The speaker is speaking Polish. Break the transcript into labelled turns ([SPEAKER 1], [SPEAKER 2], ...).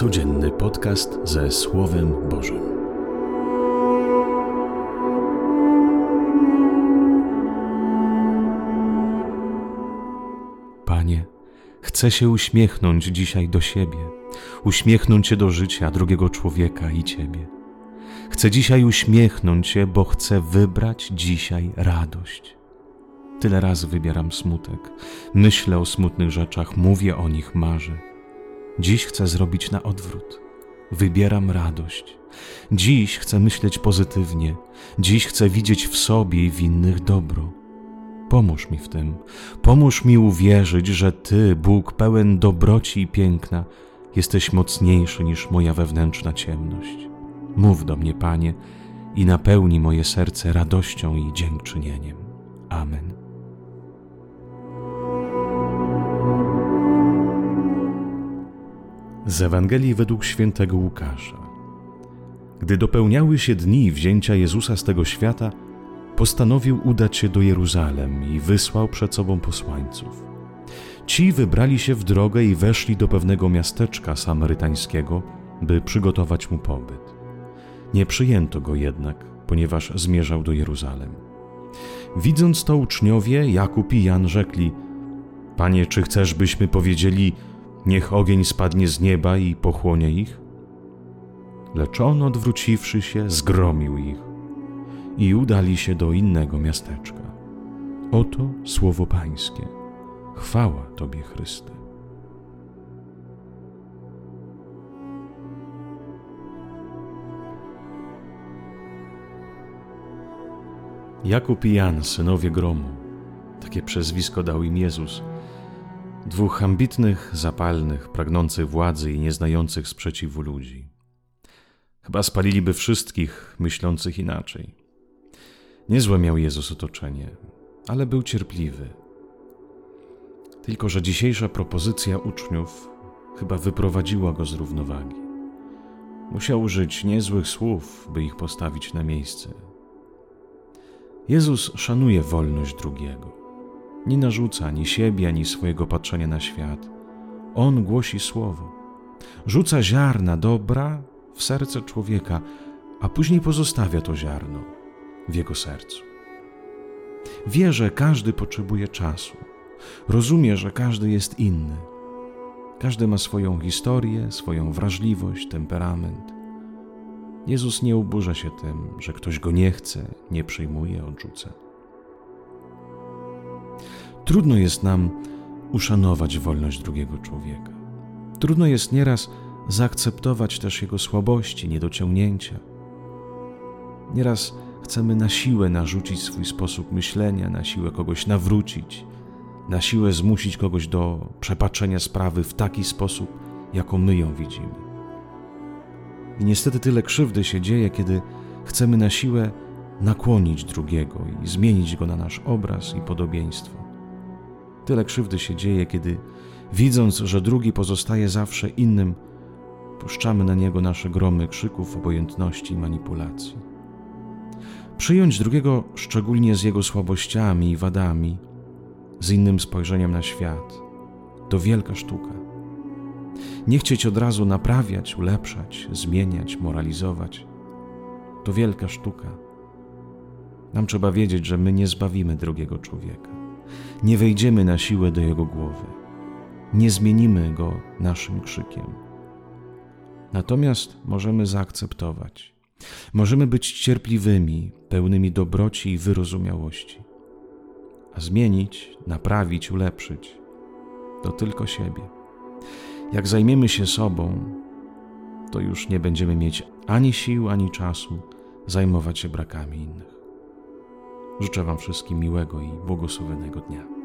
[SPEAKER 1] Codzienny podcast ze Słowem Bożym. Panie, chcę się uśmiechnąć dzisiaj do siebie, uśmiechnąć się do życia drugiego człowieka i Ciebie. Chcę dzisiaj uśmiechnąć się, bo chcę wybrać dzisiaj radość. Tyle razy wybieram smutek, myślę o smutnych rzeczach, mówię o nich, marzę. Dziś chcę zrobić na odwrót. Wybieram radość. Dziś chcę myśleć pozytywnie. Dziś chcę widzieć w sobie i w innych dobro. Pomóż mi w tym. Pomóż mi uwierzyć, że Ty, Bóg pełen dobroci i piękna, jesteś mocniejszy niż moja wewnętrzna ciemność. Mów do mnie, Panie, i napełni moje serce radością i dziękczynieniem. Amen. Z Ewangelii według świętego Łukasza. Gdy dopełniały się dni wzięcia Jezusa z tego świata, postanowił udać się do Jeruzalem i wysłał przed sobą posłańców. Ci wybrali się w drogę i weszli do pewnego miasteczka samarytańskiego, by przygotować mu pobyt. Nie przyjęto go jednak, ponieważ zmierzał do Jeruzalem. Widząc to uczniowie, Jakub i Jan rzekli: Panie, czy chcesz, byśmy powiedzieli, niech ogień spadnie z nieba i pochłonie ich? Lecz on, odwróciwszy się, zgromił ich i udali się do innego miasteczka. Oto słowo Pańskie. Chwała Tobie, Chryste. Jakub i Jan, synowie gromu, takie przezwisko dał im Jezus – Dwóch ambitnych, zapalnych, pragnących władzy i nieznających sprzeciwu ludzi. Chyba spaliliby wszystkich myślących inaczej. Niezłe miał Jezus otoczenie, ale był cierpliwy. Tylko, że dzisiejsza propozycja uczniów chyba wyprowadziła go z równowagi. Musiał użyć niezłych słów, by ich postawić na miejsce. Jezus szanuje wolność drugiego. Nie narzuca ani siebie, ani swojego patrzenia na świat. On głosi słowo. Rzuca ziarna dobra w serce człowieka, a później pozostawia to ziarno w jego sercu. Wie, że każdy potrzebuje czasu. Rozumie, że każdy jest inny. Każdy ma swoją historię, swoją wrażliwość, temperament. Jezus nie oburza się tym, że ktoś go nie chce, nie przyjmuje, odrzuca. Trudno jest nam uszanować wolność drugiego człowieka. Trudno jest nieraz zaakceptować też jego słabości, niedociągnięcia. Nieraz chcemy na siłę narzucić swój sposób myślenia, na siłę kogoś nawrócić, na siłę zmusić kogoś do przepatrzenia sprawy w taki sposób, jaką my ją widzimy. I niestety tyle krzywdy się dzieje, kiedy chcemy na siłę nakłonić drugiego i zmienić go na nasz obraz i podobieństwo. Tyle krzywdy się dzieje, kiedy widząc, że drugi pozostaje zawsze innym, puszczamy na niego nasze gromy krzyków, obojętności i manipulacji. Przyjąć drugiego szczególnie z jego słabościami i wadami, z innym spojrzeniem na świat, to wielka sztuka. Nie chcieć od razu naprawiać, ulepszać, zmieniać, moralizować, to wielka sztuka. Nam trzeba wiedzieć, że my nie zbawimy drugiego człowieka. Nie wejdziemy na siłę do jego głowy. Nie zmienimy go naszym krzykiem. Natomiast możemy zaakceptować. Możemy być cierpliwymi, pełnymi dobroci i wyrozumiałości. A zmienić, naprawić, ulepszyć to tylko siebie. Jak zajmiemy się sobą, to już nie będziemy mieć ani sił, ani czasu zajmować się brakami innych. Życzę Wam wszystkim miłego i błogosławionego dnia.